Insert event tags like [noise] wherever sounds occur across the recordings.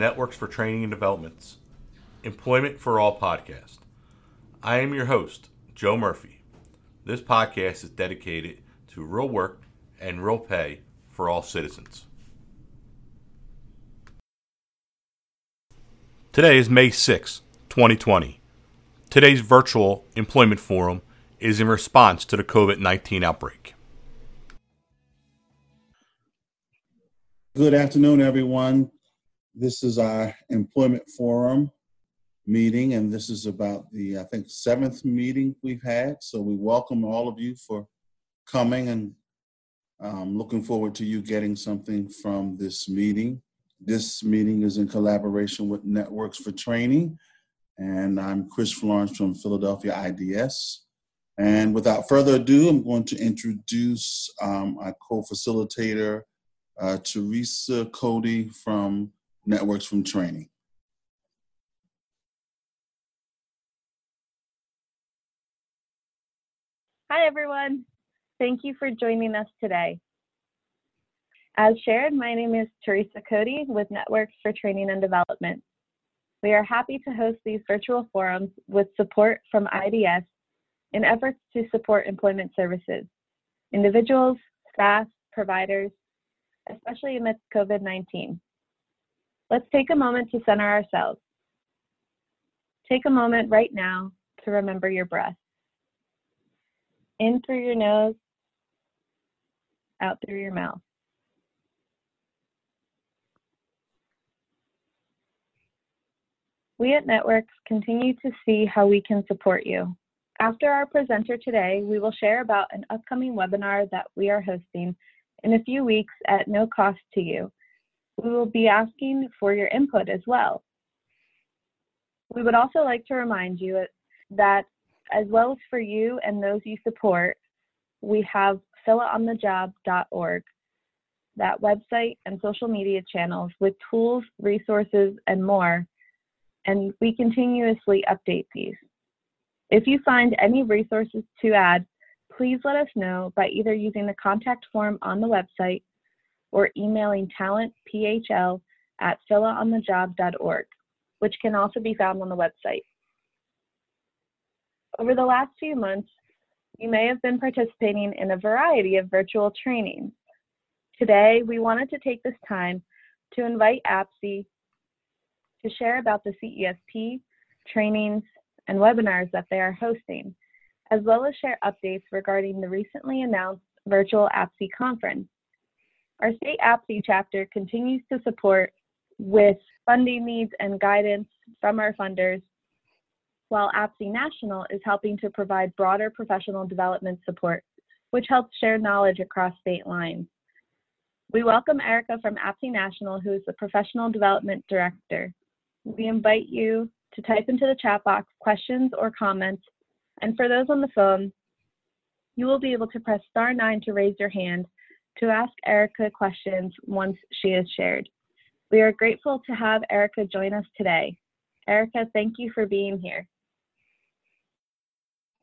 Networks for Training and Development's Employment for All podcast. I am your host, Joe Murphy. This podcast is dedicated to real work and real pay for all citizens. Today is May 6, 2020. Today's virtual employment forum is in response to the COVID 19 outbreak. Good afternoon, everyone. This is our employment forum meeting, and this is about the, I think, seventh meeting we've had. So we welcome all of you for coming and um, looking forward to you getting something from this meeting. This meeting is in collaboration with Networks for Training, and I'm Chris Florence from Philadelphia IDS. And without further ado, I'm going to introduce um, our co-facilitator, uh, Teresa Cody from networks from training. Hi, everyone. Thank you for joining us today. As shared, my name is Teresa Cody with Networks for Training and Development. We are happy to host these virtual forums with support from IDS in efforts to support employment services, individuals, staff, providers, especially amidst COVID 19. Let's take a moment to center ourselves. Take a moment right now to remember your breath. In through your nose, out through your mouth. We at Networks continue to see how we can support you. After our presenter today, we will share about an upcoming webinar that we are hosting in a few weeks at no cost to you we will be asking for your input as well. We would also like to remind you that as well as for you and those you support, we have philaonthejob.org, that website and social media channels with tools, resources, and more, and we continuously update these. If you find any resources to add, please let us know by either using the contact form on the website or emailing talentphl at philaonthejob.org, which can also be found on the website. Over the last few months, you may have been participating in a variety of virtual trainings. Today, we wanted to take this time to invite APSE to share about the CESP trainings and webinars that they are hosting, as well as share updates regarding the recently announced virtual APSE conference our state APSE chapter continues to support with funding needs and guidance from our funders, while APSE National is helping to provide broader professional development support, which helps share knowledge across state lines. We welcome Erica from APSE National, who is the Professional Development Director. We invite you to type into the chat box questions or comments, and for those on the phone, you will be able to press star 9 to raise your hand to ask Erica questions once she is shared. We are grateful to have Erica join us today. Erica, thank you for being here.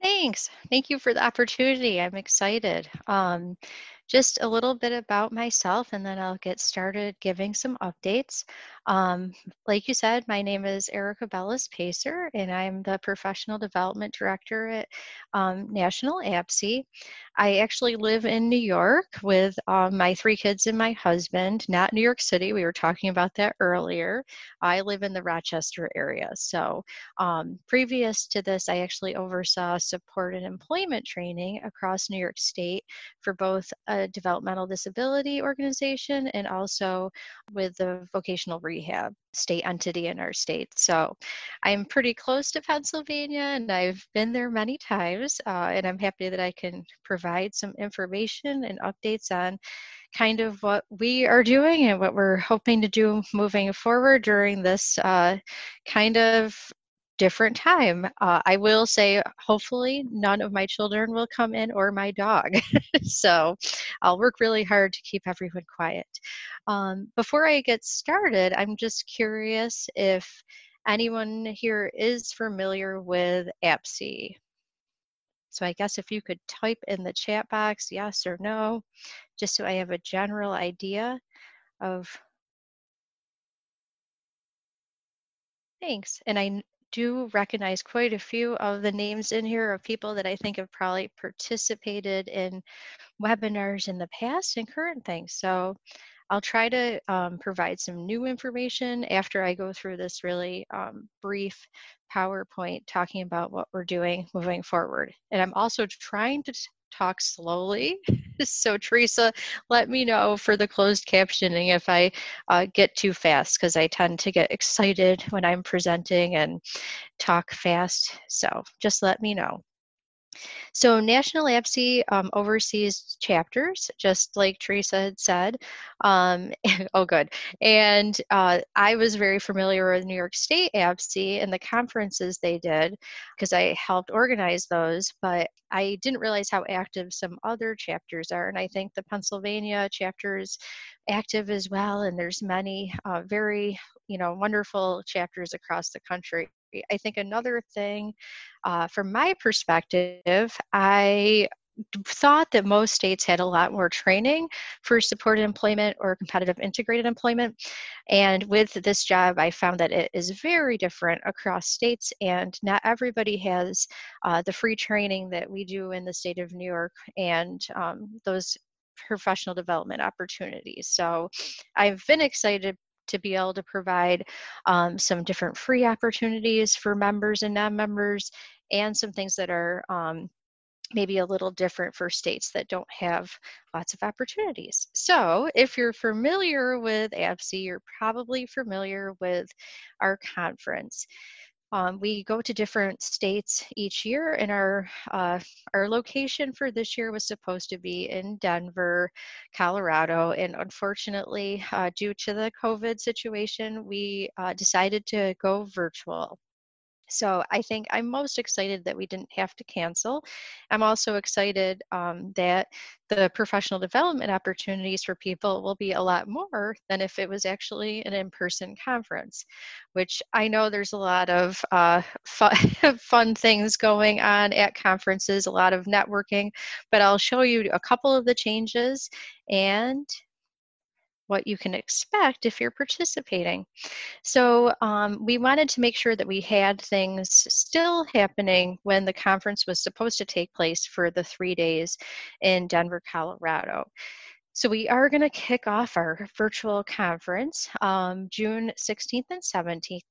Thanks. Thank you for the opportunity. I'm excited. Um, just a little bit about myself and then I'll get started giving some updates. Um, like you said, my name is Erica Belois-Pacer and I'm the Professional Development Director at um, National APSE. I actually live in New York with um, my three kids and my husband, not New York City. We were talking about that earlier. I live in the Rochester area. So um, previous to this, I actually oversaw support and employment training across New York State for both a developmental disability organization and also with the vocational rehab state entity in our state. So I'm pretty close to Pennsylvania and I've been there many times. Uh, and I'm happy that I can provide some information and updates on kind of what we are doing and what we're hoping to do moving forward during this uh, kind of different time. Uh, I will say, hopefully, none of my children will come in or my dog. [laughs] so I'll work really hard to keep everyone quiet. Um, before I get started, I'm just curious if anyone here is familiar with APSE. So I guess if you could type in the chat box yes or no, just so I have a general idea of Thanks. And I do recognize quite a few of the names in here of people that I think have probably participated in webinars in the past and current things. So I'll try to um, provide some new information after I go through this really um, brief PowerPoint talking about what we're doing moving forward. And I'm also trying to talk slowly. [laughs] so Teresa, let me know for the closed captioning if I uh, get too fast because I tend to get excited when I'm presenting and talk fast. So just let me know. So National APSE um, oversees chapters, just like Teresa had said. Um, [laughs] oh, good. And uh, I was very familiar with New York State APSE and the conferences they did because I helped organize those, but I didn't realize how active some other chapters are. And I think the Pennsylvania chapter is active as well. And there's many uh, very, you know, wonderful chapters across the country. I think another thing, uh, from my perspective, I thought that most states had a lot more training for supported employment or competitive integrated employment. And with this job, I found that it is very different across states, and not everybody has uh, the free training that we do in the state of New York and um, those professional development opportunities. So I've been excited to be able to provide um, some different free opportunities for members and non-members and some things that are um, maybe a little different for states that don't have lots of opportunities. So if you're familiar with APSE, you're probably familiar with our conference. Um, we go to different states each year, and our uh, our location for this year was supposed to be in Denver, Colorado, and unfortunately, uh, due to the COVID situation, we uh, decided to go virtual. So I think I'm most excited that we didn't have to cancel. I'm also excited um, that the professional development opportunities for people will be a lot more than if it was actually an in-person conference, which I know there's a lot of uh, fun, [laughs] fun things going on at conferences, a lot of networking, but I'll show you a couple of the changes and what you can expect if you're participating. So um, we wanted to make sure that we had things still happening when the conference was supposed to take place for the three days in Denver, Colorado. So we are going to kick off our virtual conference um, June 16th and 17th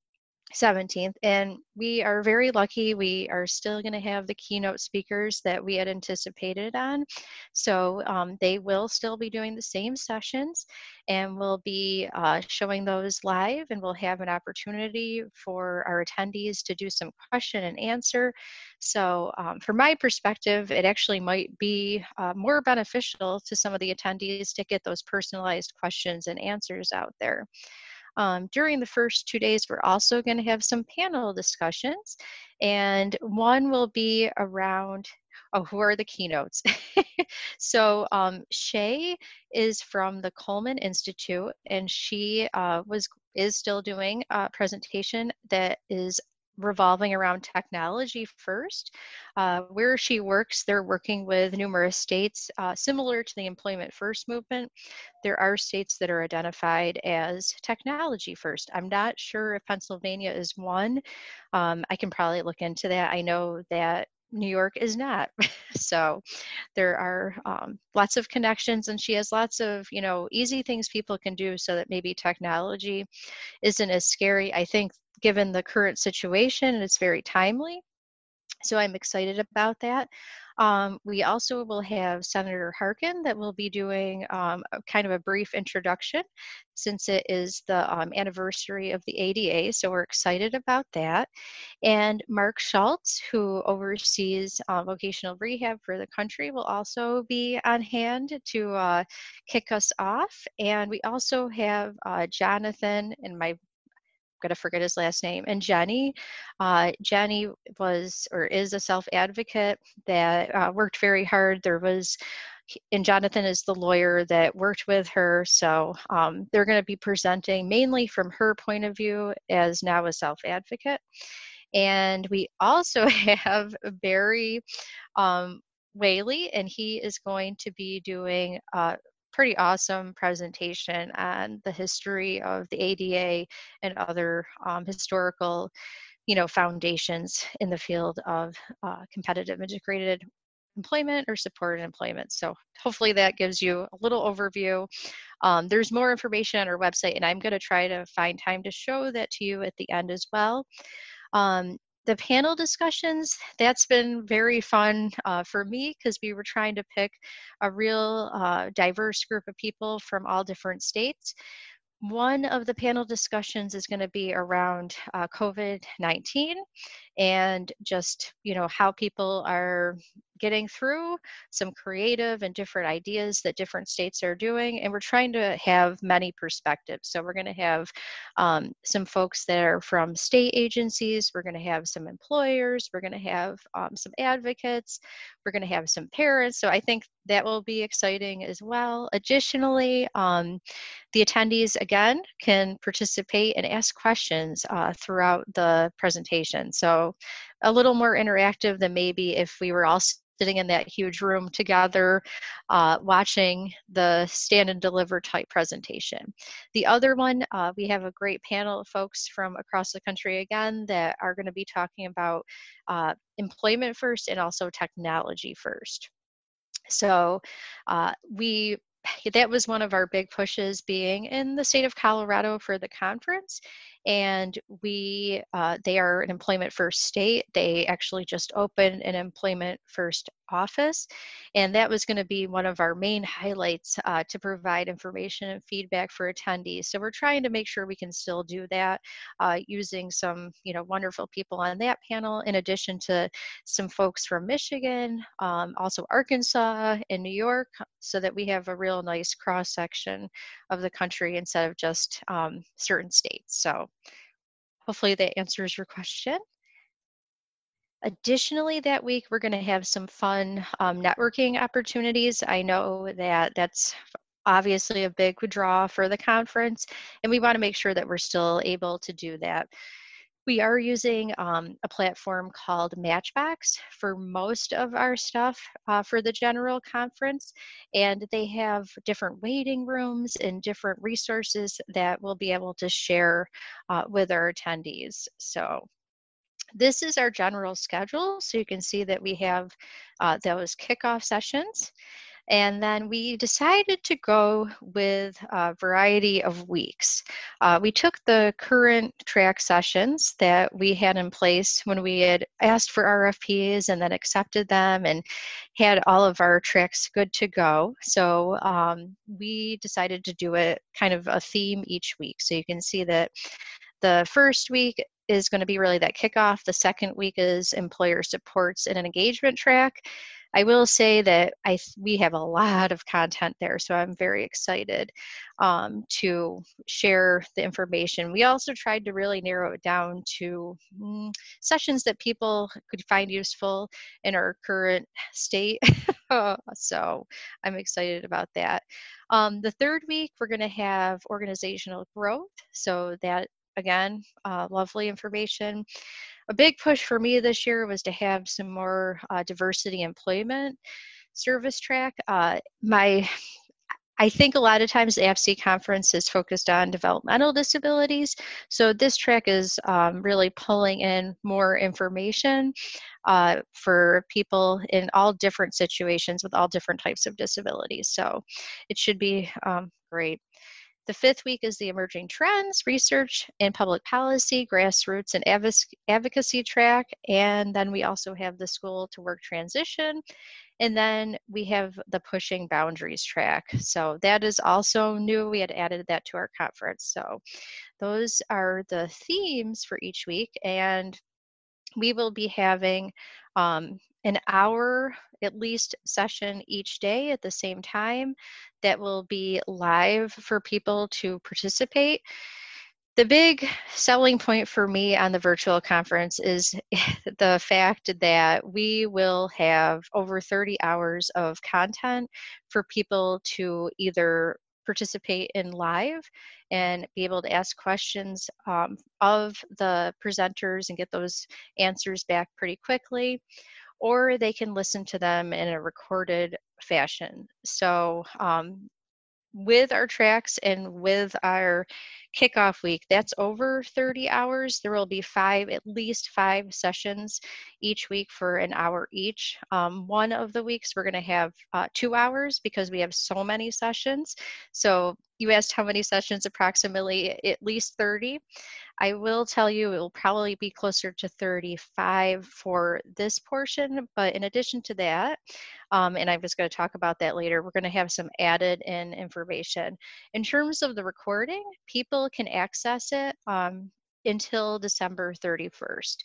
17th and we are very lucky we are still going to have the keynote speakers that we had anticipated on. So um, they will still be doing the same sessions and we'll be uh, showing those live and we'll have an opportunity for our attendees to do some question and answer. So um, from my perspective it actually might be uh, more beneficial to some of the attendees to get those personalized questions and answers out there um, during the first two days, we're also going to have some panel discussions, and one will be around oh, who are the keynotes? [laughs] so um, Shea is from the Coleman Institute, and she uh, was is still doing a presentation that is revolving around technology first. Uh, where she works, they're working with numerous states uh, similar to the Employment First movement. There are states that are identified as technology first. I'm not sure if Pennsylvania is one. Um, I can probably look into that. I know that New York is not. [laughs] so there are um, lots of connections, and she has lots of you know easy things people can do so that maybe technology isn't as scary. I think given the current situation, and it's very timely. So I'm excited about that. Um, we also will have Senator Harkin that will be doing um, kind of a brief introduction since it is the um, anniversary of the ADA, so we're excited about that. And Mark Schultz, who oversees uh, vocational rehab for the country, will also be on hand to uh, kick us off. And we also have uh, Jonathan, and my going to forget his last name. And Jenny, uh, Jenny was or is a self advocate that uh, worked very hard. There was, and Jonathan is the lawyer that worked with her. So um, they're going to be presenting mainly from her point of view as now a self advocate. And we also [laughs] have Barry um, Whaley, and he is going to be doing uh, pretty awesome presentation on the history of the ADA and other um, historical, you know, foundations in the field of uh, competitive integrated employment or supported employment. So hopefully that gives you a little overview. Um, there's more information on our website, and I'm going to try to find time to show that to you at the end as well. Um, the panel discussions, that's been very fun uh, for me because we were trying to pick a real uh, diverse group of people from all different states. One of the panel discussions is going to be around uh, COVID 19 and just, you know, how people are getting through some creative and different ideas that different states are doing. And we're trying to have many perspectives. So we're going to have um, some folks that are from state agencies, we're going to have some employers, we're going to have um, some advocates, we're going to have some parents. So I think that will be exciting as well. Additionally, um, the attendees again can participate and ask questions uh, throughout the presentation. So a little more interactive than maybe if we were all sitting in that huge room together uh, watching the stand and deliver type presentation. The other one, uh, we have a great panel of folks from across the country again that are going to be talking about uh, employment first and also technology first. So uh, we that was one of our big pushes being in the state of Colorado for the conference and we uh, they are an employment first state. They actually just opened an employment first office and that was going to be one of our main highlights uh, to provide information and feedback for attendees. So we're trying to make sure we can still do that uh, using some you know wonderful people on that panel in addition to some folks from michigan um, also arkansas and new york so that we have a real nice cross section of the country instead of just um, certain states. So hopefully that answers your question. Additionally, that week, we're going to have some fun um, networking opportunities. I know that that's obviously a big draw for the conference, and we want to make sure that we're still able to do that. We are using um, a platform called Matchbox for most of our stuff uh, for the general conference, and they have different waiting rooms and different resources that we'll be able to share uh, with our attendees. So this is our general schedule. So you can see that we have uh, those kickoff sessions. And then we decided to go with a variety of weeks. Uh, we took the current track sessions that we had in place when we had asked for RFPs and then accepted them and had all of our tracks good to go. So um, we decided to do it kind of a theme each week. So you can see that the first week is going to be really that kickoff. The second week is employer supports and an engagement track. I will say that I we have a lot of content there, so I'm very excited um, to share the information. We also tried to really narrow it down to mm, sessions that people could find useful in our current state. [laughs] so I'm excited about that. Um, the third week, we're going to have organizational growth. So that again, uh, lovely information a big push for me this year was to have some more uh, diversity employment service track. Uh, my I think a lot of times the AFC conference is focused on developmental disabilities. So this track is um, really pulling in more information uh, for people in all different situations with all different types of disabilities. So it should be um, great. The fifth week is the emerging trends, research and public policy, grassroots and advocacy track. And then we also have the school to work transition. And then we have the pushing boundaries track. So that is also new. We had added that to our conference. So those are the themes for each week. And we will be having um, an hour at least session each day at the same time that will be live for people to participate. The big selling point for me on the virtual conference is [laughs] the fact that we will have over 30 hours of content for people to either participate in live and be able to ask questions um, of the presenters and get those answers back pretty quickly or they can listen to them in a recorded fashion. So um, with our tracks and with our kickoff week, that's over 30 hours. There will be five, at least five sessions each week for an hour each. Um, one of the weeks we're going to have uh, two hours because we have so many sessions. So you asked how many sessions approximately, at least 30. I will tell you it will probably be closer to 35 for this portion, but in addition to that, um, and I was going to talk about that later, we're going to have some added in information. In terms of the recording, people can access it um, until December 31st.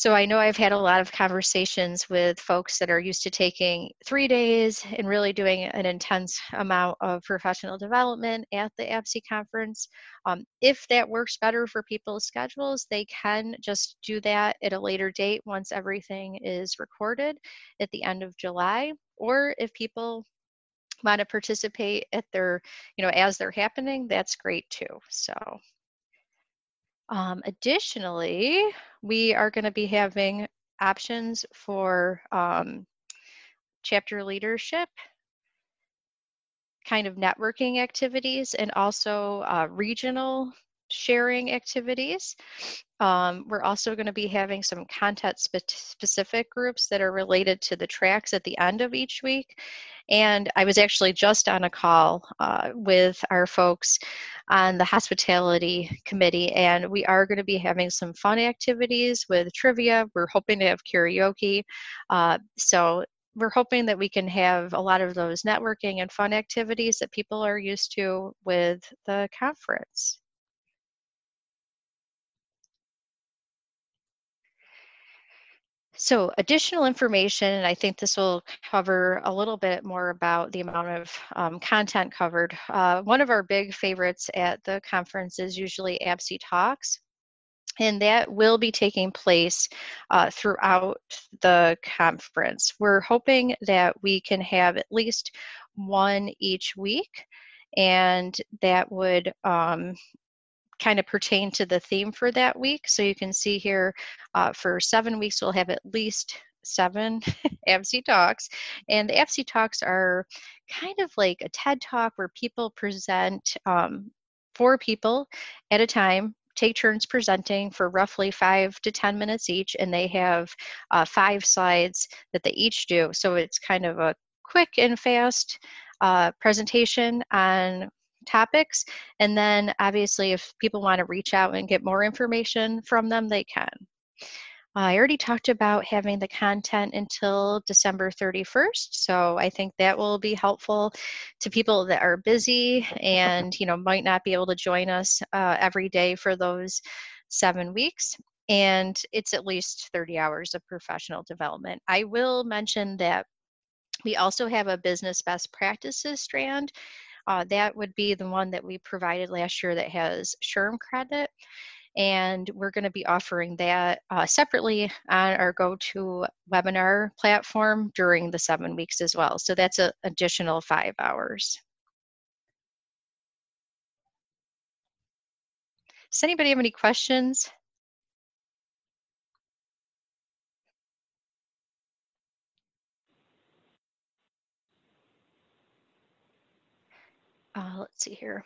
So I know I've had a lot of conversations with folks that are used to taking three days and really doing an intense amount of professional development at the APSE conference. Um, if that works better for people's schedules, they can just do that at a later date once everything is recorded at the end of July. Or if people want to participate at their, you know, as they're happening, that's great too. So um, additionally, we are going to be having options for um, chapter leadership, kind of networking activities, and also uh, regional sharing activities. Um, we're also going to be having some content spe specific groups that are related to the tracks at the end of each week. And I was actually just on a call uh, with our folks on the hospitality committee, and we are going to be having some fun activities with trivia. We're hoping to have karaoke. Uh, so we're hoping that we can have a lot of those networking and fun activities that people are used to with the conference. So additional information, and I think this will cover a little bit more about the amount of um, content covered. Uh, one of our big favorites at the conference is usually APSE Talks. And that will be taking place uh, throughout the conference. We're hoping that we can have at least one each week and that would um, kind of pertain to the theme for that week. So you can see here uh, for seven weeks, we'll have at least seven [laughs] APSE talks. And the APSE talks are kind of like a TED talk where people present um, four people at a time take turns presenting for roughly five to 10 minutes each, and they have uh, five slides that they each do. So it's kind of a quick and fast uh, presentation on topics. And then obviously if people want to reach out and get more information from them, they can. I already talked about having the content until December 31st, so I think that will be helpful to people that are busy and you know might not be able to join us uh, every day for those seven weeks. And it's at least 30 hours of professional development. I will mention that we also have a business best practices strand uh, that would be the one that we provided last year that has SHRM credit. And we're going to be offering that uh, separately on our GoTo webinar platform during the seven weeks as well. So that's an additional five hours. Does anybody have any questions? Uh, let's see here.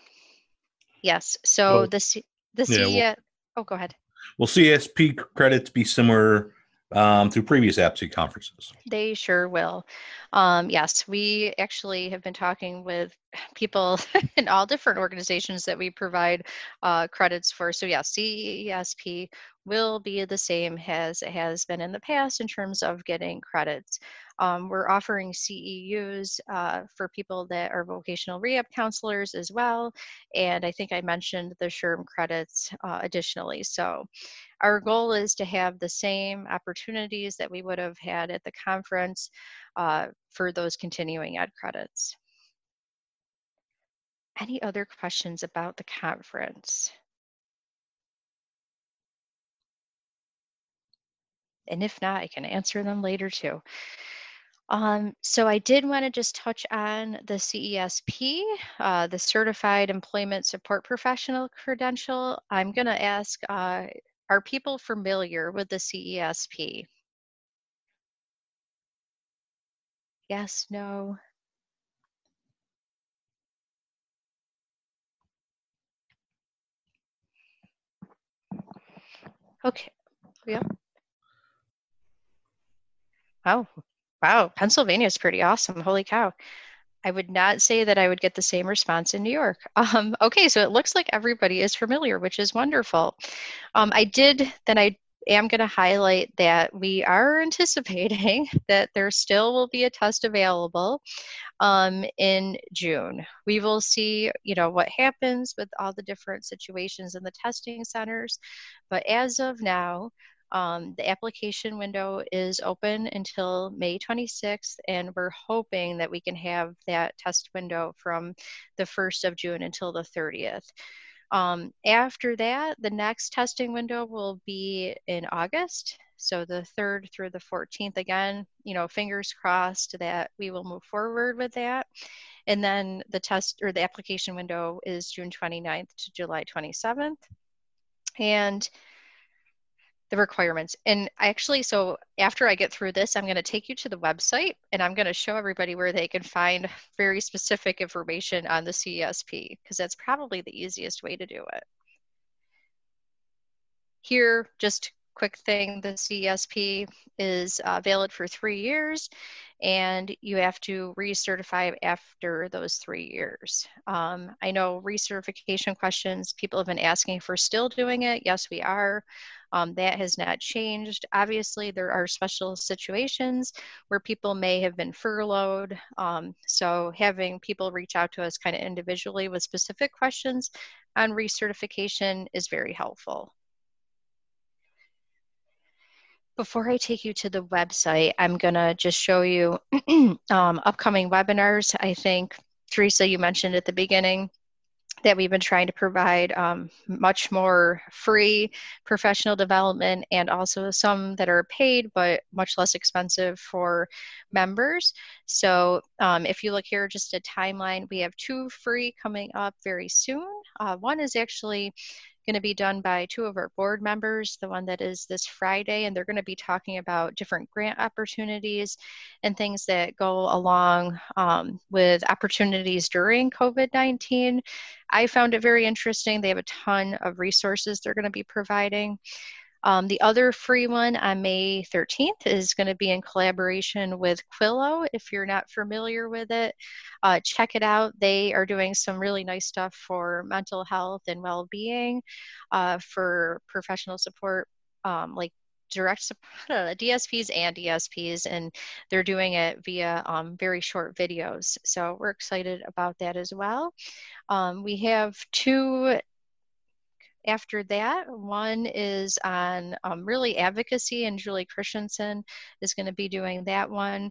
Yes, so Well, the C, the yeah, C, well- oh, go ahead. Will CESP credits be similar um, to previous APSE conferences? They sure will. Um, yes, we actually have been talking with people [laughs] in all different organizations that we provide uh, credits for. So yes, CESP will be the same as it has been in the past in terms of getting credits. Um, we're offering CEUs uh, for people that are vocational rehab counselors as well. And I think I mentioned the SHRM credits uh, additionally. So our goal is to have the same opportunities that we would have had at the conference uh, for those continuing ed credits. Any other questions about the conference? and if not, I can answer them later too. Um, so I did want to just touch on the CESP, uh, the Certified Employment Support Professional credential. I'm going to ask, uh, are people familiar with the CESP? Yes, no. Okay, yeah. Oh, wow. Pennsylvania is pretty awesome. Holy cow. I would not say that I would get the same response in New York. [laughs] Um, okay, so it looks like everybody is familiar, which is wonderful. Um, I did, then I am going to highlight that we are [laughs] anticipating that there still will be a test available um, in June. We will see, you know, what happens with all the different situations in the testing centers. But as of now, um, the application window is open until May 26th, and we're hoping that we can have that test window from the 1st of June until the 30th. Um, after that, the next testing window will be in August. So the 3rd through the 14th, again, you know, fingers crossed that we will move forward with that. And then the test or the application window is June 29th to July 27th. And the requirements. And actually, so after I get through this, I'm going to take you to the website and I'm going to show everybody where they can find very specific information on the CESP because that's probably the easiest way to do it. Here, just quick thing, the CESP is uh, valid for three years and you have to recertify after those three years. Um, I know recertification questions, people have been asking if we're still doing it. Yes, we are. Um, that has not changed. Obviously, there are special situations where people may have been furloughed. Um, so, having people reach out to us kind of individually with specific questions on recertification is very helpful. Before I take you to the website, I'm going to just show you [clears throat] um, upcoming webinars. I think, Teresa, you mentioned at the beginning that we've been trying to provide um, much more free professional development and also some that are paid but much less expensive for members. So um, if you look here, just a timeline, we have two free coming up very soon. Uh, one is actually going to be done by two of our board members, the one that is this Friday, and they're going to be talking about different grant opportunities and things that go along um, with opportunities during COVID 19. I found it very interesting. They have a ton of resources they're going to be providing. Um, the other free one on May 13th is going to be in collaboration with Quillo. If you're not familiar with it, uh, check it out. They are doing some really nice stuff for mental health and well being, uh, for professional support, um, like direct support, [laughs] DSPs and ESPs, and they're doing it via um, very short videos. So we're excited about that as well. Um, we have two after that, one is on um, really advocacy, and Julie Christensen is going to be doing that one,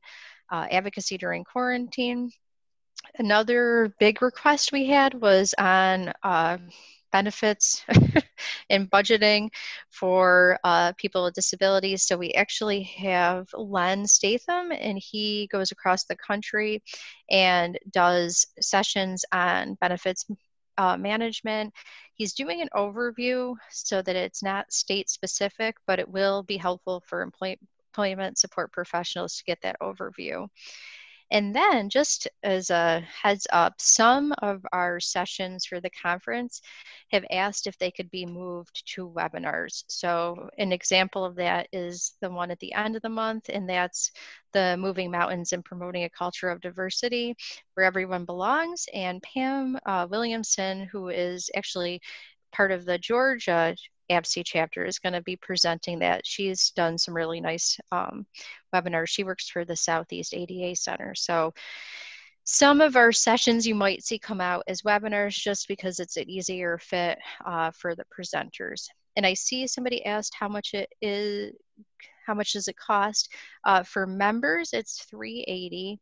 uh, advocacy during quarantine. Another big request we had was on uh, benefits [laughs] and budgeting for uh, people with disabilities. So we actually have Len Statham, and he goes across the country and does sessions on benefits uh, management. He's doing an overview so that it's not state specific, but it will be helpful for employment support professionals to get that overview. And then, just as a heads up, some of our sessions for the conference have asked if they could be moved to webinars. So, an example of that is the one at the end of the month, and that's the Moving Mountains and Promoting a Culture of Diversity where everyone belongs. And Pam uh, Williamson, who is actually part of the Georgia APSE chapter is going to be presenting that. She's done some really nice um, webinars. She works for the Southeast ADA Center. So some of our sessions you might see come out as webinars just because it's an easier fit uh, for the presenters. And I see somebody asked how much it is, how much does it cost? Uh, for members, it's 380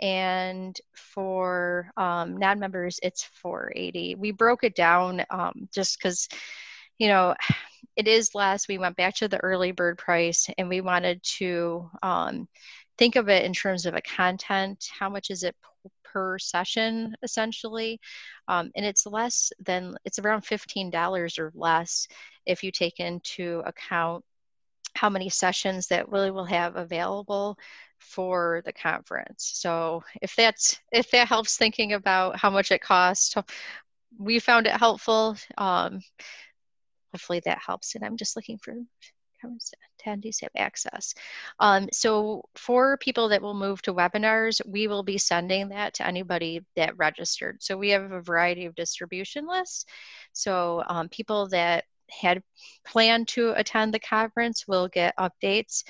and for um, non-members it's 480 we broke it down um, just because you know, [sighs] it is less. We went back to the early bird price and we wanted to um, think of it in terms of a content. How much is it per session essentially? Um, and it's less than, it's around $15 or less if you take into account how many sessions that really will have available for the conference. So if that's if that helps thinking about how much it costs, we found it helpful. Um, hopefully that helps. And I'm just looking for attendees have access. Um, so for people that will move to webinars, we will be sending that to anybody that registered. So we have a variety of distribution lists. So um, people that had planned to attend the conference will get updates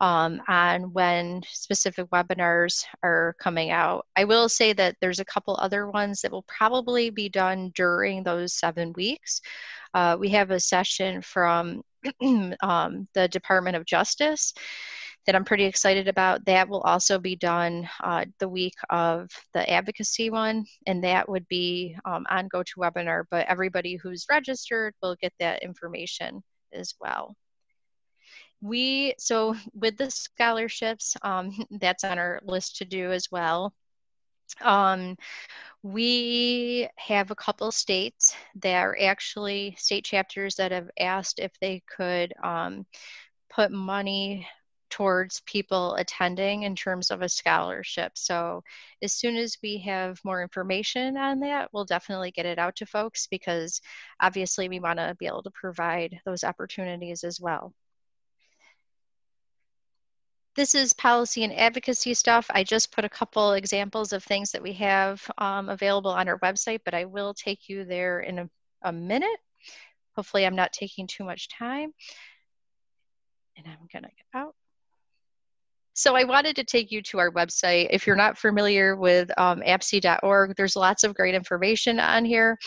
um, on when specific webinars are coming out. I will say that there's a couple other ones that will probably be done during those seven weeks. Uh, we have a session from [clears throat] um, the Department of Justice that I'm pretty excited about. That will also be done uh, the week of the advocacy one, and that would be um, on GoToWebinar, but everybody who's registered will get that information as well. We, so with the scholarships, um, [laughs] that's on our list to do as well. Um, we have a couple states that are actually state chapters that have asked if they could um, put money towards people attending in terms of a scholarship. So as soon as we have more information on that, we'll definitely get it out to folks because obviously we want to be able to provide those opportunities as well. This is policy and advocacy stuff. I just put a couple examples of things that we have um, available on our website, but I will take you there in a, a minute. Hopefully I'm not taking too much time. And I'm gonna get out. So I wanted to take you to our website. If you're not familiar with um, apse.org, there's lots of great information on here.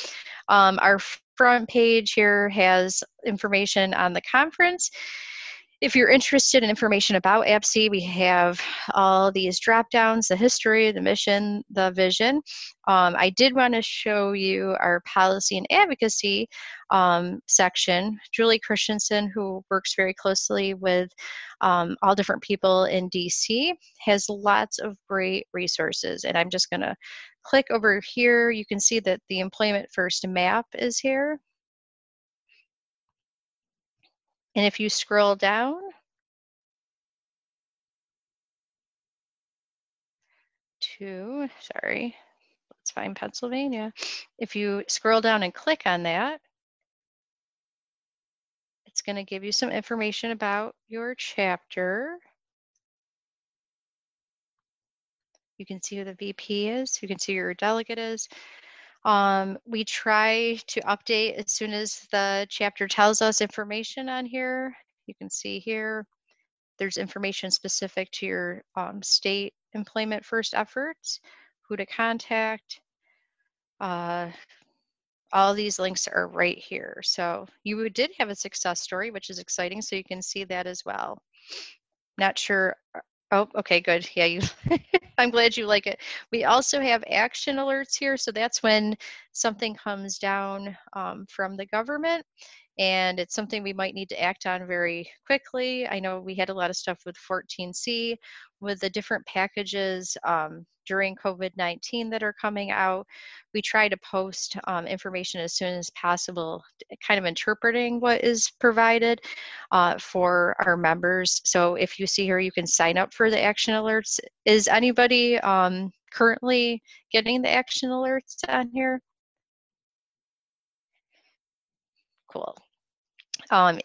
Um, our front page here has information on the conference. If you're interested in information about APSE, we have all these drop downs, the history, the mission, the vision. Um, I did want to show you our policy and advocacy um, section. Julie Christensen, who works very closely with um, all different people in DC, has lots of great resources. And I'm just going to click over here. You can see that the Employment First map is here. And if you scroll down, to, sorry, let's find Pennsylvania. If you scroll down and click on that, it's going to give you some information about your chapter. You can see who the VP is. You can see who your delegate is. Um, we try to update as soon as the chapter tells us information on here. You can see here, there's information specific to your um, state employment first efforts, who to contact. Uh, all these links are right here. So you did have a success story, which is exciting. So you can see that as well. Not sure Oh, okay, good. Yeah, you. [laughs] I'm glad you like it. We also have action alerts here, so that's when something comes down um, from the government, and it's something we might need to act on very quickly. I know we had a lot of stuff with 14C, with the different packages. Um, during COVID 19 that are coming out. We try to post um, information as soon as possible, kind of interpreting what is provided uh, for our members. So if you see here, you can sign up for the action alerts. Is anybody um, currently getting the action alerts on here? Cool. Um,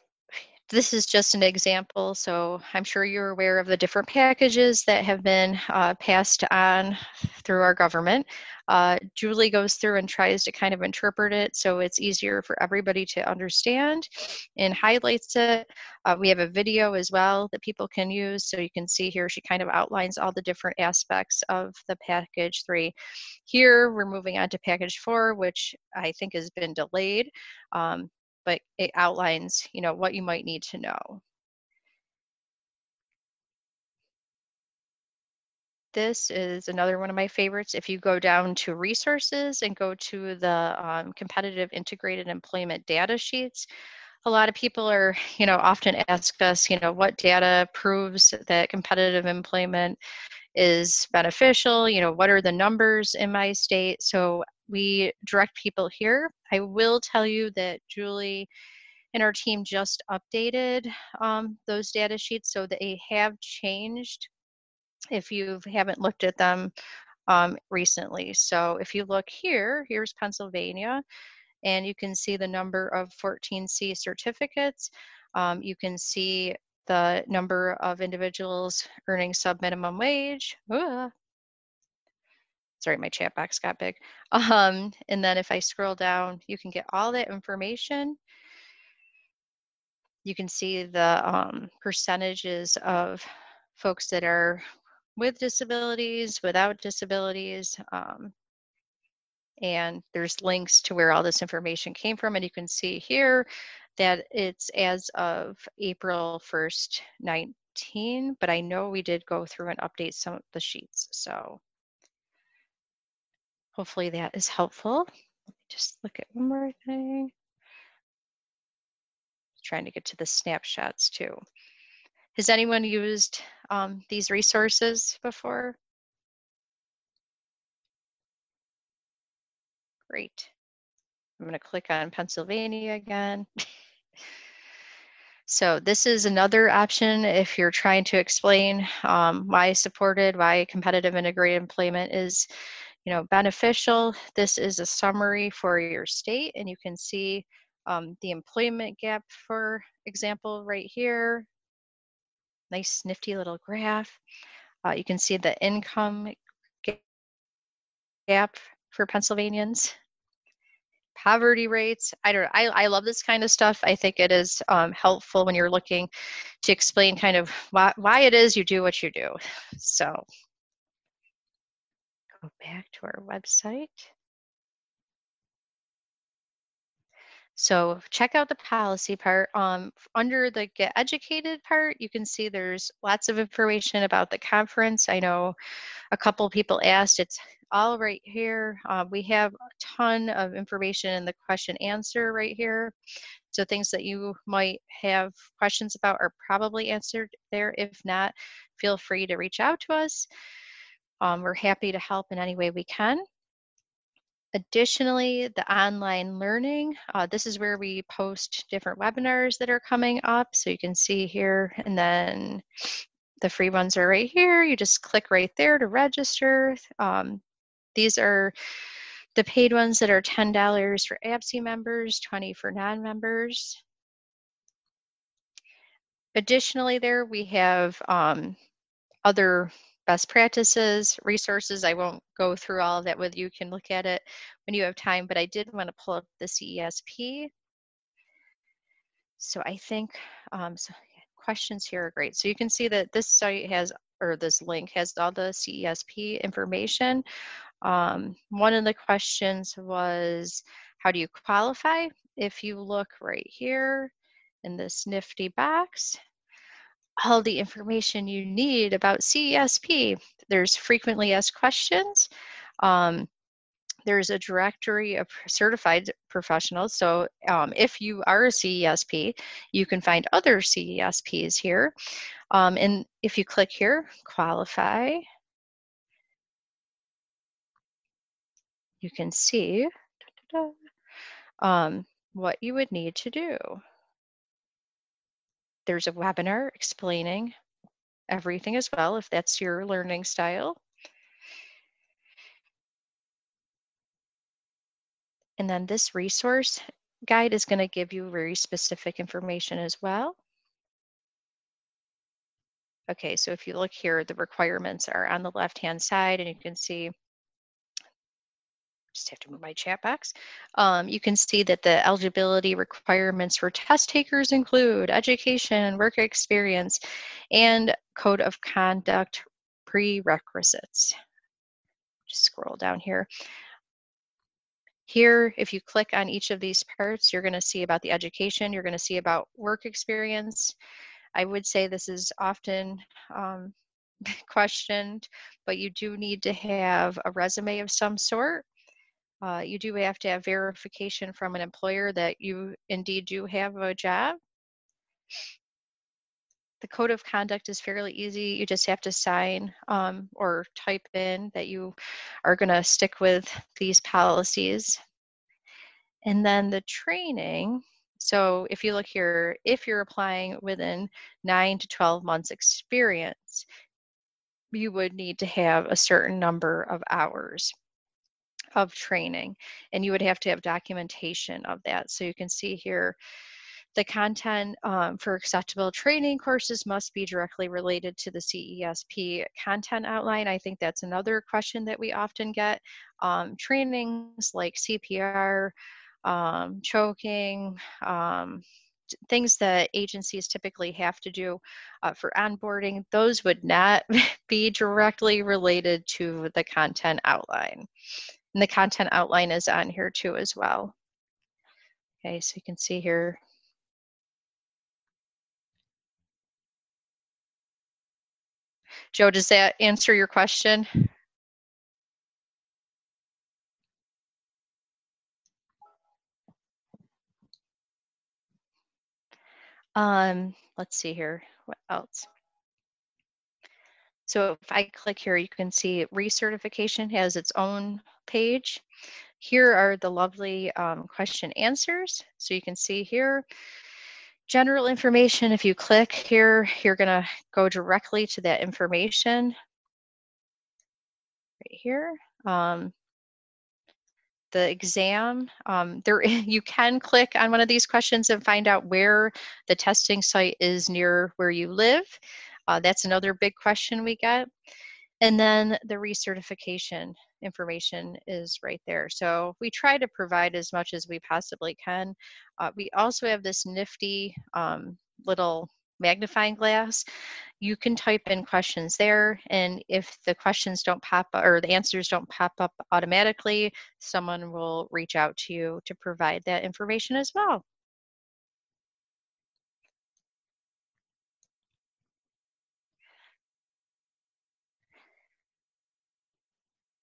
this is just an example, so I'm sure you're aware of the different packages that have been uh, passed on through our government. Uh, Julie goes through and tries to kind of interpret it so it's easier for everybody to understand and highlights it. Uh, we have a video as well that people can use, so you can see here she kind of outlines all the different aspects of the package three. Here we're moving on to package four, which I think has been delayed. Um, but it outlines, you know, what you might need to know. This is another one of my favorites. If you go down to resources and go to the um, competitive integrated employment data sheets, a lot of people are, [laughs] you know, often ask us, you know, what data proves that competitive employment is beneficial? You know, what are the numbers in my state? So we direct people here. I will tell you that Julie and our team just updated um, those data sheets so they have changed if you haven't looked at them um, recently. So if you look here, here's Pennsylvania. and you can see the number of 14C certificates. Um, you can see the number of individuals earning sub-minimum wage. Ooh. Sorry, my chat box got big. [laughs] Um, and then if I scroll down, you can get all that information. You can see the um, percentages of folks that are with disabilities, without disabilities, um, and there's links to where all this information came from. And you can see here that it's as of April 1st, 19, but I know we did go through and update some of the sheets. So hopefully that is helpful. Let me just look at one more thing. Trying to get to the snapshots too. Has anyone used um, these resources before? Great. I'm going to click on Pennsylvania again. [laughs] so this is another option if you're trying to explain um, why supported, why competitive integrated employment is you know, beneficial. This is a summary for your state and you can see um, the employment gap, for example, right here. Nice nifty little graph. Uh, you can see the income gap for Pennsylvanians poverty rates. I don't I, I love this kind of stuff. I think it is um, helpful when you're looking to explain kind of why, why it is you do what you do. So go back to our website. So check out the policy part. Um, under the get educated part, you can see there's lots of information about the conference. I know a couple people asked, it's all right here. Uh, we have a ton of information in the question answer right here. So things that you might have questions about are probably answered there. If not, feel free to reach out to us. Um, we're happy to help in any way we can. Additionally, the online learning, uh, this is where we post different webinars that are coming up. So you can see here, and then the free ones are right here. You just click right there to register. Um, these are the paid ones that are $10 for APSE members, 20 for non-members. Additionally, there we have um, other best practices, resources. I won't go through all of that with you. You can look at it when you have time, but I did want to pull up the CESP. So I think um, so questions here are great. So you can see that this site has, or this link has all the CESP information. Um, one of the questions was, how do you qualify? If you look right here in this nifty box, all the information you need about CESP. There's frequently asked questions. Um, there's a directory of certified professionals. So um, if you are a CESP, you can find other CESPs here. Um, and if you click here, qualify, you can see um, what you would need to do. There's a webinar explaining everything as well, if that's your learning style. And then this resource guide is going to give you very specific information as well. Okay, so if you look here, the requirements are on the left-hand side and you can see just have to move my chat box. Um, you can see that the eligibility requirements for test takers include education, work experience, and code of conduct prerequisites. Just scroll down here. Here, if you click on each of these parts, you're going to see about the education, you're going to see about work experience. I would say this is often um, [laughs] questioned, but you do need to have a resume of some sort. Uh, you do have to have verification from an employer that you indeed do have a job. The code of conduct is fairly easy. You just have to sign um, or type in that you are going to stick with these policies. And then the training, so if you look here, if you're applying within 9 to 12 months experience, you would need to have a certain number of hours. Of training and you would have to have documentation of that. So you can see here the content um, for acceptable training courses must be directly related to the CESP content outline. I think that's another question that we often get. Um, trainings like CPR, um, choking, um, things that agencies typically have to do uh, for onboarding, those would not [laughs] be directly related to the content outline. And the content outline is on here too as well. Okay, so you can see here Joe, does that answer your question? Um, let's see here, what else? So if I click here, you can see recertification has its own page. Here are the lovely um, question answers. So you can see here, general information, if you click here, you're gonna go directly to that information right here. Um, the exam, um, there [laughs] you can click on one of these questions and find out where the testing site is near where you live. Uh, that's another big question we get. And then the recertification information is right there. So we try to provide as much as we possibly can. Uh, we also have this nifty um, little magnifying glass. You can type in questions there, and if the questions don't pop up or the answers don't pop up automatically, someone will reach out to you to provide that information as well.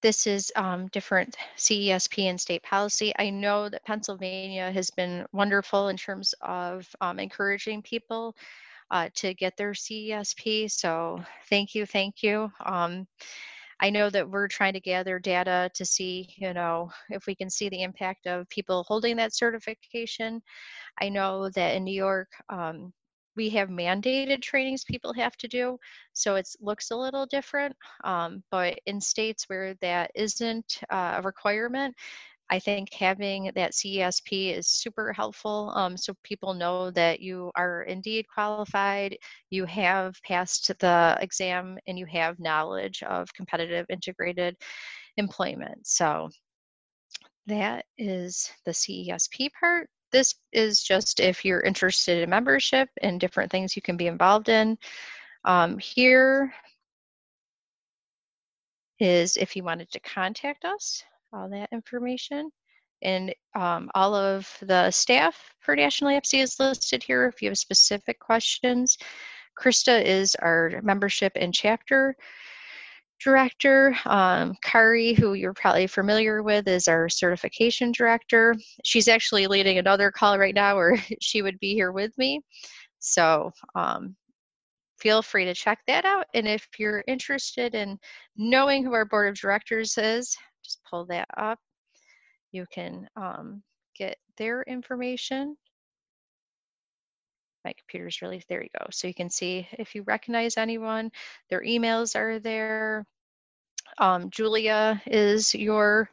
This is um, different CESP and state policy. I know that Pennsylvania has been wonderful in terms of um, encouraging people uh, to get their CESP. So thank you, thank you. Um, I know that we're trying to gather data to see, you know, if we can see the impact of people holding that certification. I know that in New York, um, we have mandated trainings people have to do so it looks a little different um, but in states where that isn't uh, a requirement i think having that cesp is super helpful um, so people know that you are indeed qualified you have passed the exam and you have knowledge of competitive integrated employment. So that is the cesp part this is just if you're interested in membership and different things you can be involved in. Um, here is if you wanted to contact us, all that information. And um, all of the staff for National APSE is listed here if you have specific questions. Krista is our membership and chapter director. Um, Kari, who you're probably familiar with, is our certification director. She's actually leading another call right now where [laughs] she would be here with me. So um, feel free to check that out. And if you're interested in knowing who our board of directors is, just pull that up. You can um, get their information. My computer's really, there you go. So you can see if you recognize anyone, their emails are there. Um, Julia is your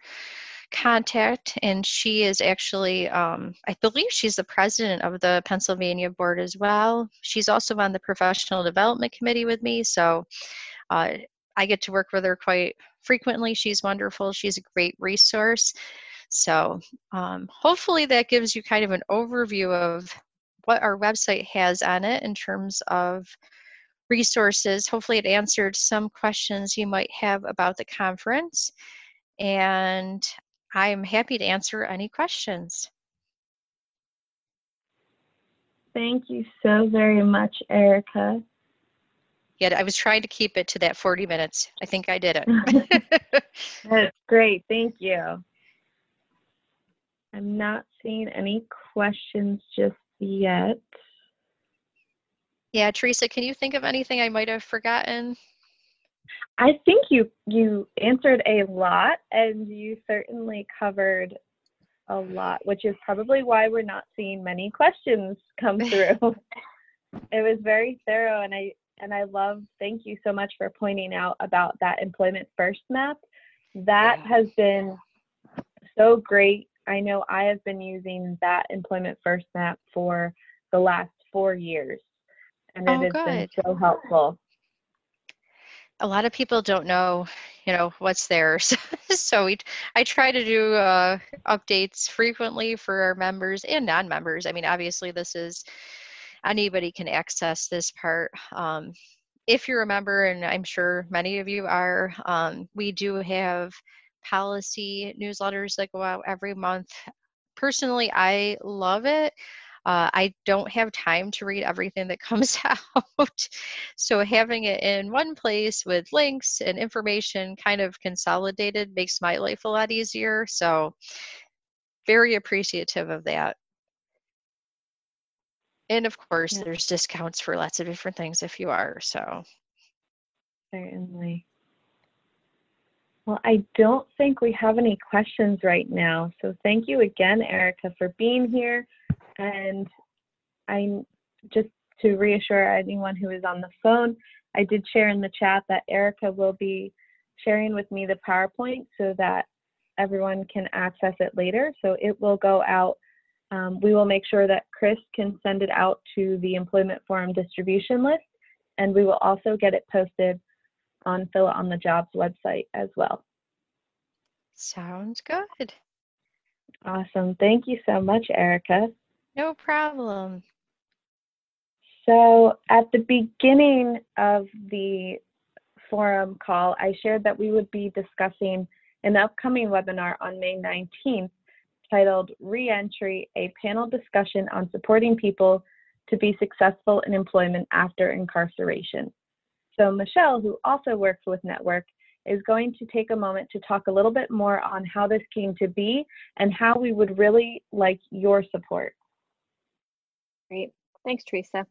contact and she is actually um, i believe she's the president of the pennsylvania board as well she's also on the professional development committee with me so uh, i get to work with her quite frequently she's wonderful she's a great resource so um, hopefully that gives you kind of an overview of what our website has on it in terms of resources. Hopefully, it answered some questions you might have about the conference. And I'm happy to answer any questions. Thank you so very much, Erica. Yeah, I was trying to keep it to that 40 minutes. I think I did it. [laughs] [laughs] That's great. Thank you. I'm not seeing any questions just yet. Yeah, Teresa, can you think of anything I might have forgotten? I think you you answered a lot and you certainly covered a lot, which is probably why we're not seeing many questions come [laughs] through. it was very thorough and I and I love thank you so much for pointing out about that employment first map. That yeah. has been so great. I know I have been using that Employment First map for the last four years, and it Oh, has good. been so helpful. a lot of people don't know you know what's theirs [laughs] so we i try to do uh, updates frequently for our members and non-members i mean obviously this is anybody can access this part um, if you're a member and i'm sure many of you are um, we do have policy newsletters that go out every month personally i love it uh, I don't have time to read everything that [laughs] comes [laughs] out. so having it in one place with links and information kind of consolidated makes my life a lot easier. So very appreciative of that. And of course, Yeah. there's discounts for lots of different things if you are. So Certainly. Well, I don't think we have any questions right now. So thank you again, Erica, for being here. And I just to reassure anyone who is on the phone, I did share in the chat that Erica will be sharing with me the PowerPoint so that everyone can access it later. So it will go out. Um, we will make sure that Chris can send it out to the Employment Forum distribution list, and we will also get it posted on Fill It on the Jobs website as well. sounds good. Awesome. Thank you so much, Erica. No problem. So, at the beginning of the forum call, I shared that we would be discussing an upcoming webinar on May 19th titled Reentry A Panel Discussion on Supporting People to Be Successful in Employment After Incarceration. So, Michelle, who also works with Network, is going to take a moment to talk a little bit more on how this came to be and how we would really like your support. Great. Thanks, Teresa.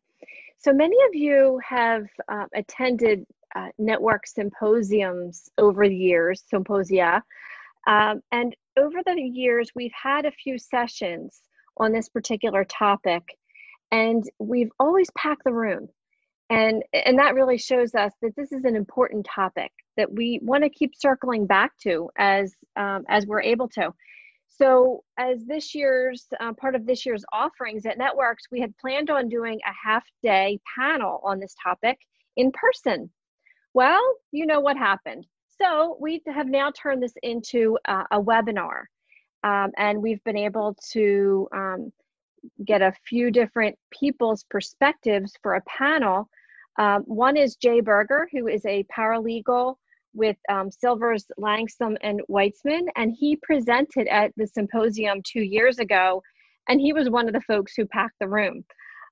So many of you have uh, attended uh, network symposiums over the years, symposia. Um, and over the years, we've had a few sessions on this particular topic, and we've always packed the room. And, and that really shows us that this is an important topic that we want to keep circling back to as, um, as we're able to. So, as this year's uh, part of this year's offerings at Networks, we had planned on doing a half day panel on this topic in person. Well, you know what happened. So, we have now turned this into uh, a webinar, um, and we've been able to um, get a few different people's perspectives for a panel. Um, one is Jay Berger, who is a paralegal with um, Silvers, Langsam, and Weitzman, and he presented at the symposium two years ago, and he was one of the folks who packed the room.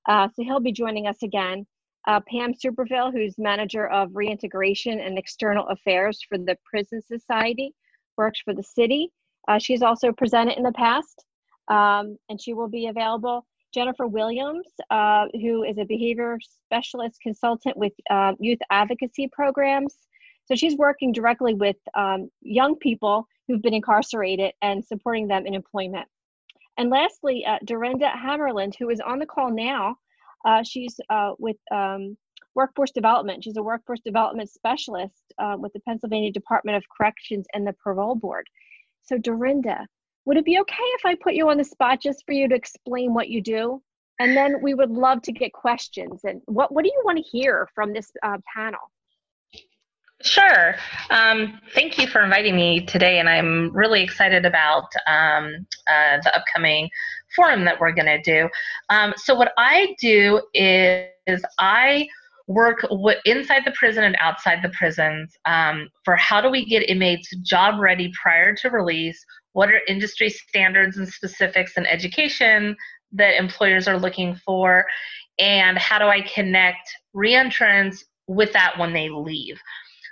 Uh, so he'll be joining us again. Uh, Pam Superville, who's manager of reintegration and external affairs for the Prison Society, works for the city. Uh, she's also presented in the past, um, and she will be available. Jennifer Williams, uh, who is a behavior specialist consultant with uh, youth advocacy programs. So she's working directly with um, young people who've been incarcerated and supporting them in employment. And lastly, uh, Dorinda Hammerland, who is on the call now, uh, she's uh, with um, workforce development. She's a workforce development specialist uh, with the Pennsylvania Department of Corrections and the Parole Board. So, Dorinda, would it be okay if I put you on the spot just for you to explain what you do? And then we would love to get questions. And what, what do you want to hear from this uh, panel? Sure. Um, thank you for inviting me today, and I'm really excited about um, uh, the upcoming forum that we're going to do. Um, so, what I do is, is I work inside the prison and outside the prisons um, for how do we get inmates job ready prior to release? What are industry standards and specifics in education that employers are looking for? And how do I connect reentrants with that when they leave?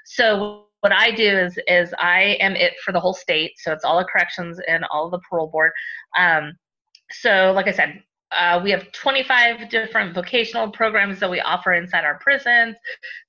So what I do is is I am it for the whole state. So it's all the corrections and all the parole board. Um, so like I said, uh, we have 25 different vocational programs that we offer inside our prisons.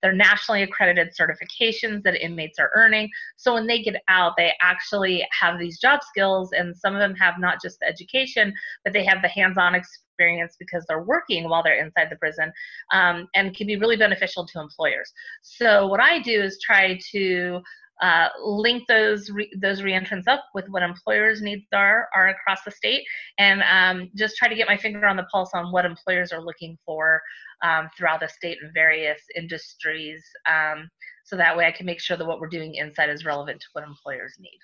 They're nationally accredited certifications that inmates are earning. So when they get out, they actually have these job skills, and some of them have not just the education, but they have the hands-on experience because they're working while they're inside the prison, um, and can be really beneficial to employers. So what I do is try to uh, link those re- those reentrants up with what employers' needs are are across the state, and um, just try to get my finger on the pulse on what employers are looking for um, throughout the state in various industries, um, so that way I can make sure that what we're doing inside is relevant to what employers need.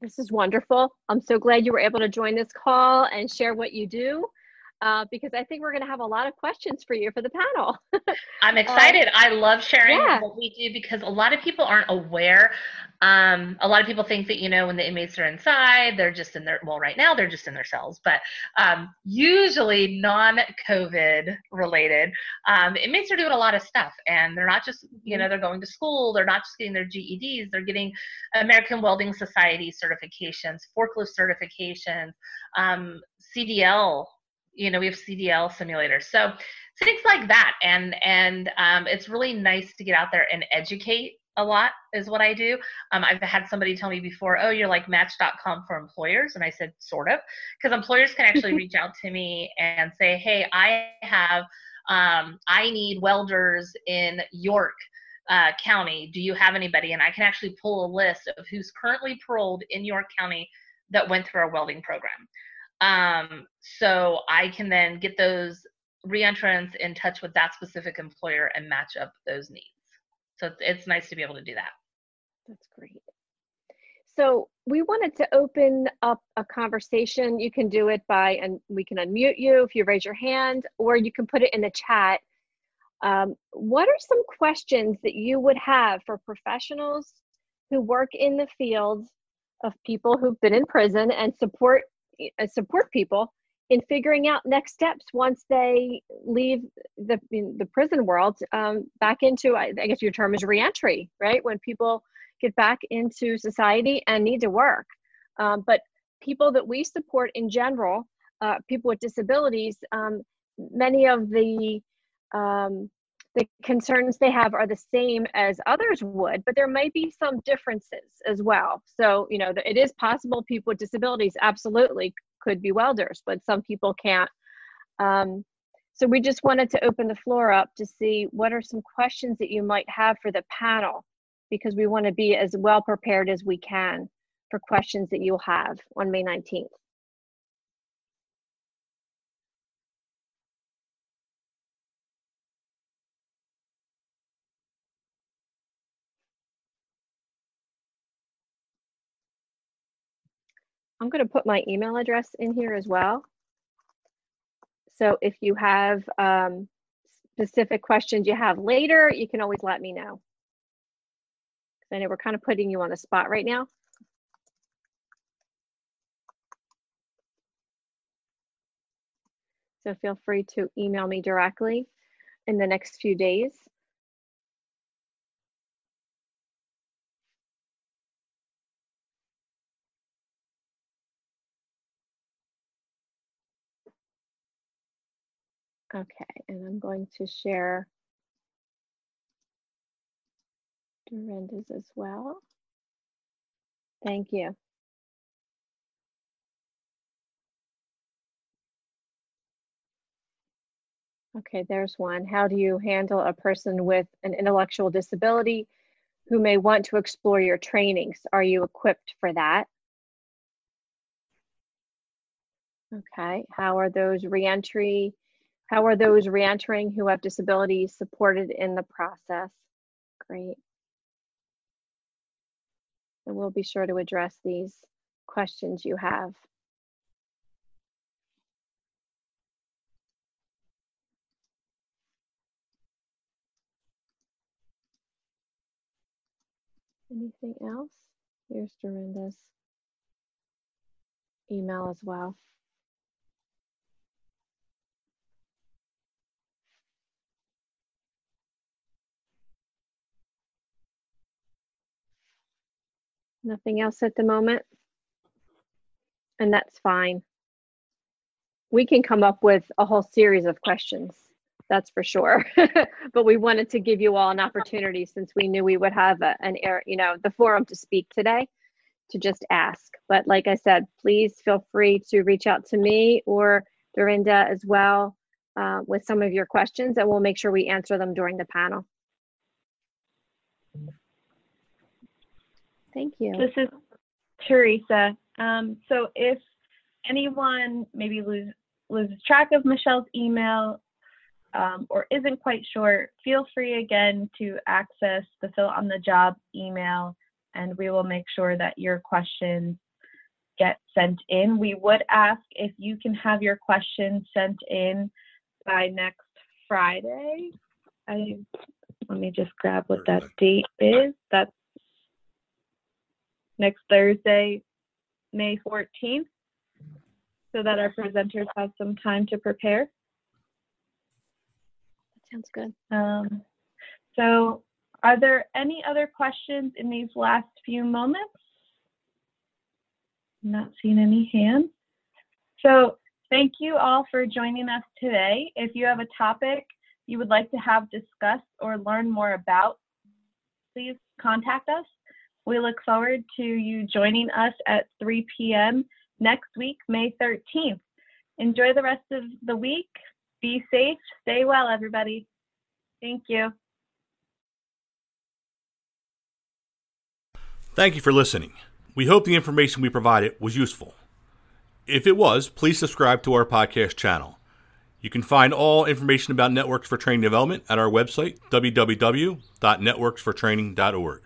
This is wonderful. I'm so glad you were able to join this call and share what you do uh, because I think we're going to have a lot of questions for you for the panel. [laughs] I'm excited. Um, I love sharing yeah. what we do because a lot of people aren't aware. Um, a lot of people think that, you know, when the inmates are inside, they're just in their, well, right now they're just in their cells, but um, usually non COVID related, um, inmates are doing a lot of stuff and they're not just, you know, mm-hmm. they're going to school, they're not just getting their GEDs, they're getting American Welding Society certifications, forklift certifications, um, CDL you know we have cdl simulators. So things like that. And and um, it's really nice to get out there and educate a lot is what i do. Um, i've had somebody tell me before oh you're like match.com for employers. And i said sort of. Because employers can actually [laughs] reach out to me and say hey i have um, i need welders in york uh, county. Do you have anybody? And i can actually pull a list of who's currently paroled in york county that went through our welding program um, so I can then get those reentrants in touch with that specific employer and match up those needs. So it's, it's nice to be able to do that. That's great. So we wanted to open up a conversation. You can do it by, and we can unmute you if you raise your hand, or you can put it in the chat. Um, what are some questions that you would have for professionals who work in the field of people who've been in prison and support support people in figuring out next steps once they leave the the prison world um, back into I, I guess your term is reentry, right? When people get back into society and need to work, um, but people that we support in general, uh, people with disabilities, um, many of the um, the concerns they have are the same as others would, but there might be some differences as well. So, you know, it is possible people with disabilities absolutely could be welders, but some people can't. Um, so we just wanted to open the floor up to see what are some questions that you might have for the panel, because we want to be as well prepared as we can for questions that you'll have on May 19th. I'm going to put my email address in here as well. So if you have um, specific questions you have later, you can always let me know. I know we're kind of putting you on the spot right now. So feel free to email me directly in the next few days. Okay, and I'm going to share Dorinda's as well. Thank you. Okay, there's one. How do you handle a person with an intellectual disability who may want to explore your trainings? Are you equipped for that? Okay, how are those reentry how are those reentering who have disabilities supported in the process? Great. And we'll be sure to address these questions you have. Anything else? Here's Dorinda's email as well. Nothing else at the moment? And that's fine. We can come up with a whole series of questions, that's for sure. [laughs] but we wanted to give you all an opportunity since we knew we would have a, an air, you know, the forum to speak today to just ask. But like I said, please feel free to reach out to me or Dorinda as well uh, with some of your questions and we'll make sure we answer them during the panel. Thank you. This is Teresa. Um, so if anyone maybe lose, loses track of Michelle's email um, or isn't quite sure, feel free again to access the fill on the job email and we will make sure that your questions get sent in. We would ask if you can have your questions sent in by next Friday. I let me just grab what that date is. That's next Thursday, May 14th, so that our presenters have some time to prepare. Sounds good. Um, so are there any other questions in these last few moments? Not seeing any hands. So thank you all for joining us today. If you have a topic you would like to have discussed or learn more about, please contact us. We look forward to you joining us at 3 p.m. next week, May 13th. Enjoy the rest of the week. Be safe. Stay well, everybody. Thank you. Thank you for listening. We hope the information we provided was useful. If it was, please subscribe to our podcast channel. You can find all information about Networks for Training Development at our website, www.networksfortraining.org.